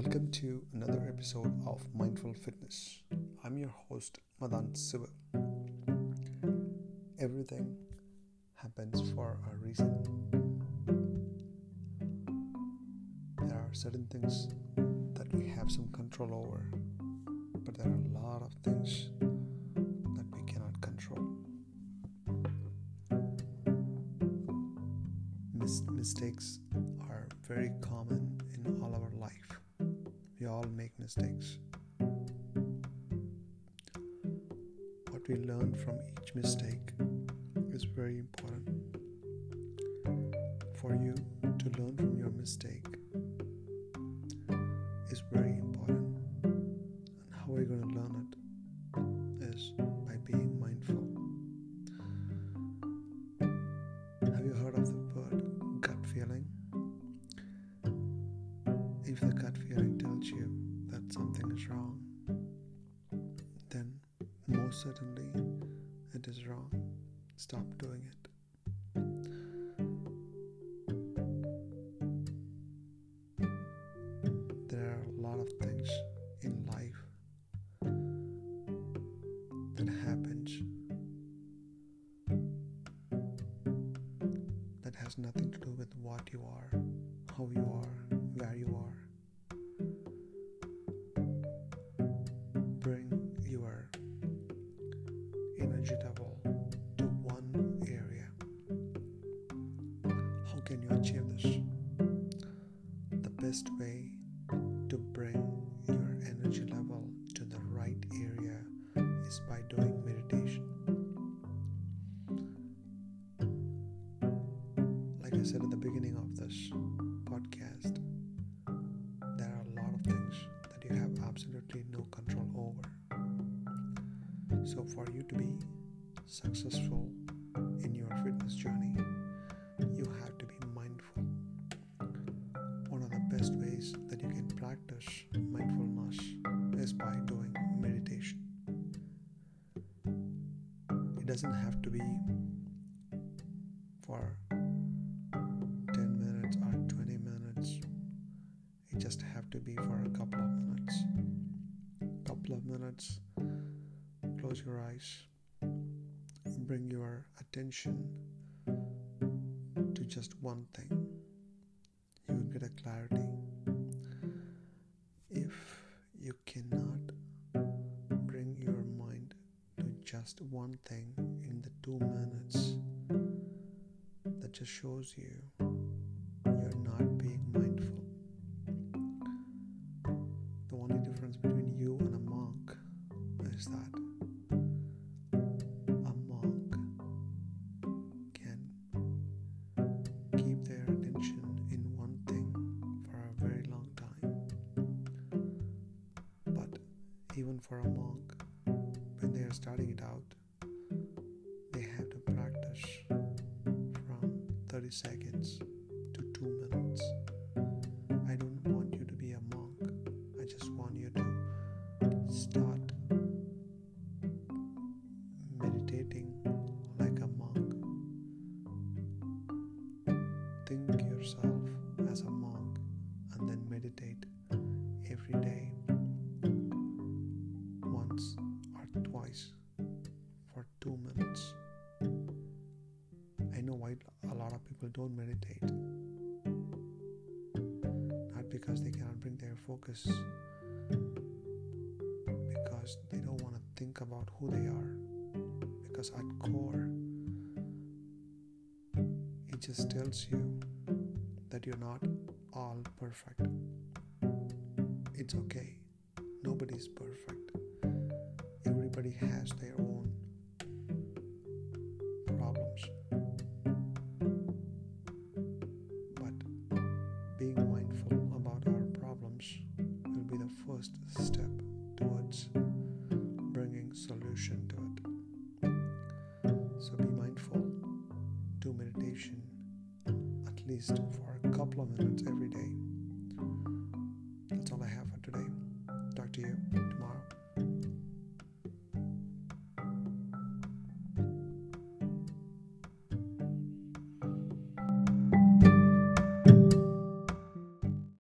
Welcome to another episode of Mindful Fitness. I'm your host, Madan Siva. Everything happens for a reason. There are certain things that we have some control over, but there are a lot of things that we cannot control. Mis- mistakes are very common in all our life. We all make mistakes. What we learn from each mistake is very important. For you to learn from your mistake If the gut feeling tells you that something is wrong, then most certainly it is wrong. Stop doing it. There are a lot of things in life that happens that has nothing to do with what you are, how you best way to bring your energy level to the right area is by doing meditation. Like I said at the beginning of this podcast, there are a lot of things that you have absolutely no control over. So, for you to be successful in your fitness journey, practice mindfulness is by doing meditation. It doesn't have to be for 10 minutes or 20 minutes. It just have to be for a couple of minutes. Couple of minutes. Close your eyes. Bring your attention to just one thing. You will get a clarity. Cannot bring your mind to just one thing in the two minutes, that just shows you you're not being mindful. The only difference between you and a monk is that even for a monk, when they are starting it out, they have to practice from 30 seconds to 2 minutes. I don't want you to be a monk. I just want you to start meditating like a monk. Think yourself as a monk and then meditate every day, twice for two minutes. I know why a lot of people don't meditate. Not because they cannot bring their focus, because they don't want to think about who they are. Because at core, it just tells you that you're not all perfect. It's okay. Nobody's perfect everybody has their own problems. But being mindful about our problems will be the first step towards bringing solution to it. So be mindful. Do meditation at least for a couple of minutes every day. That's all I have for today. Talk to you.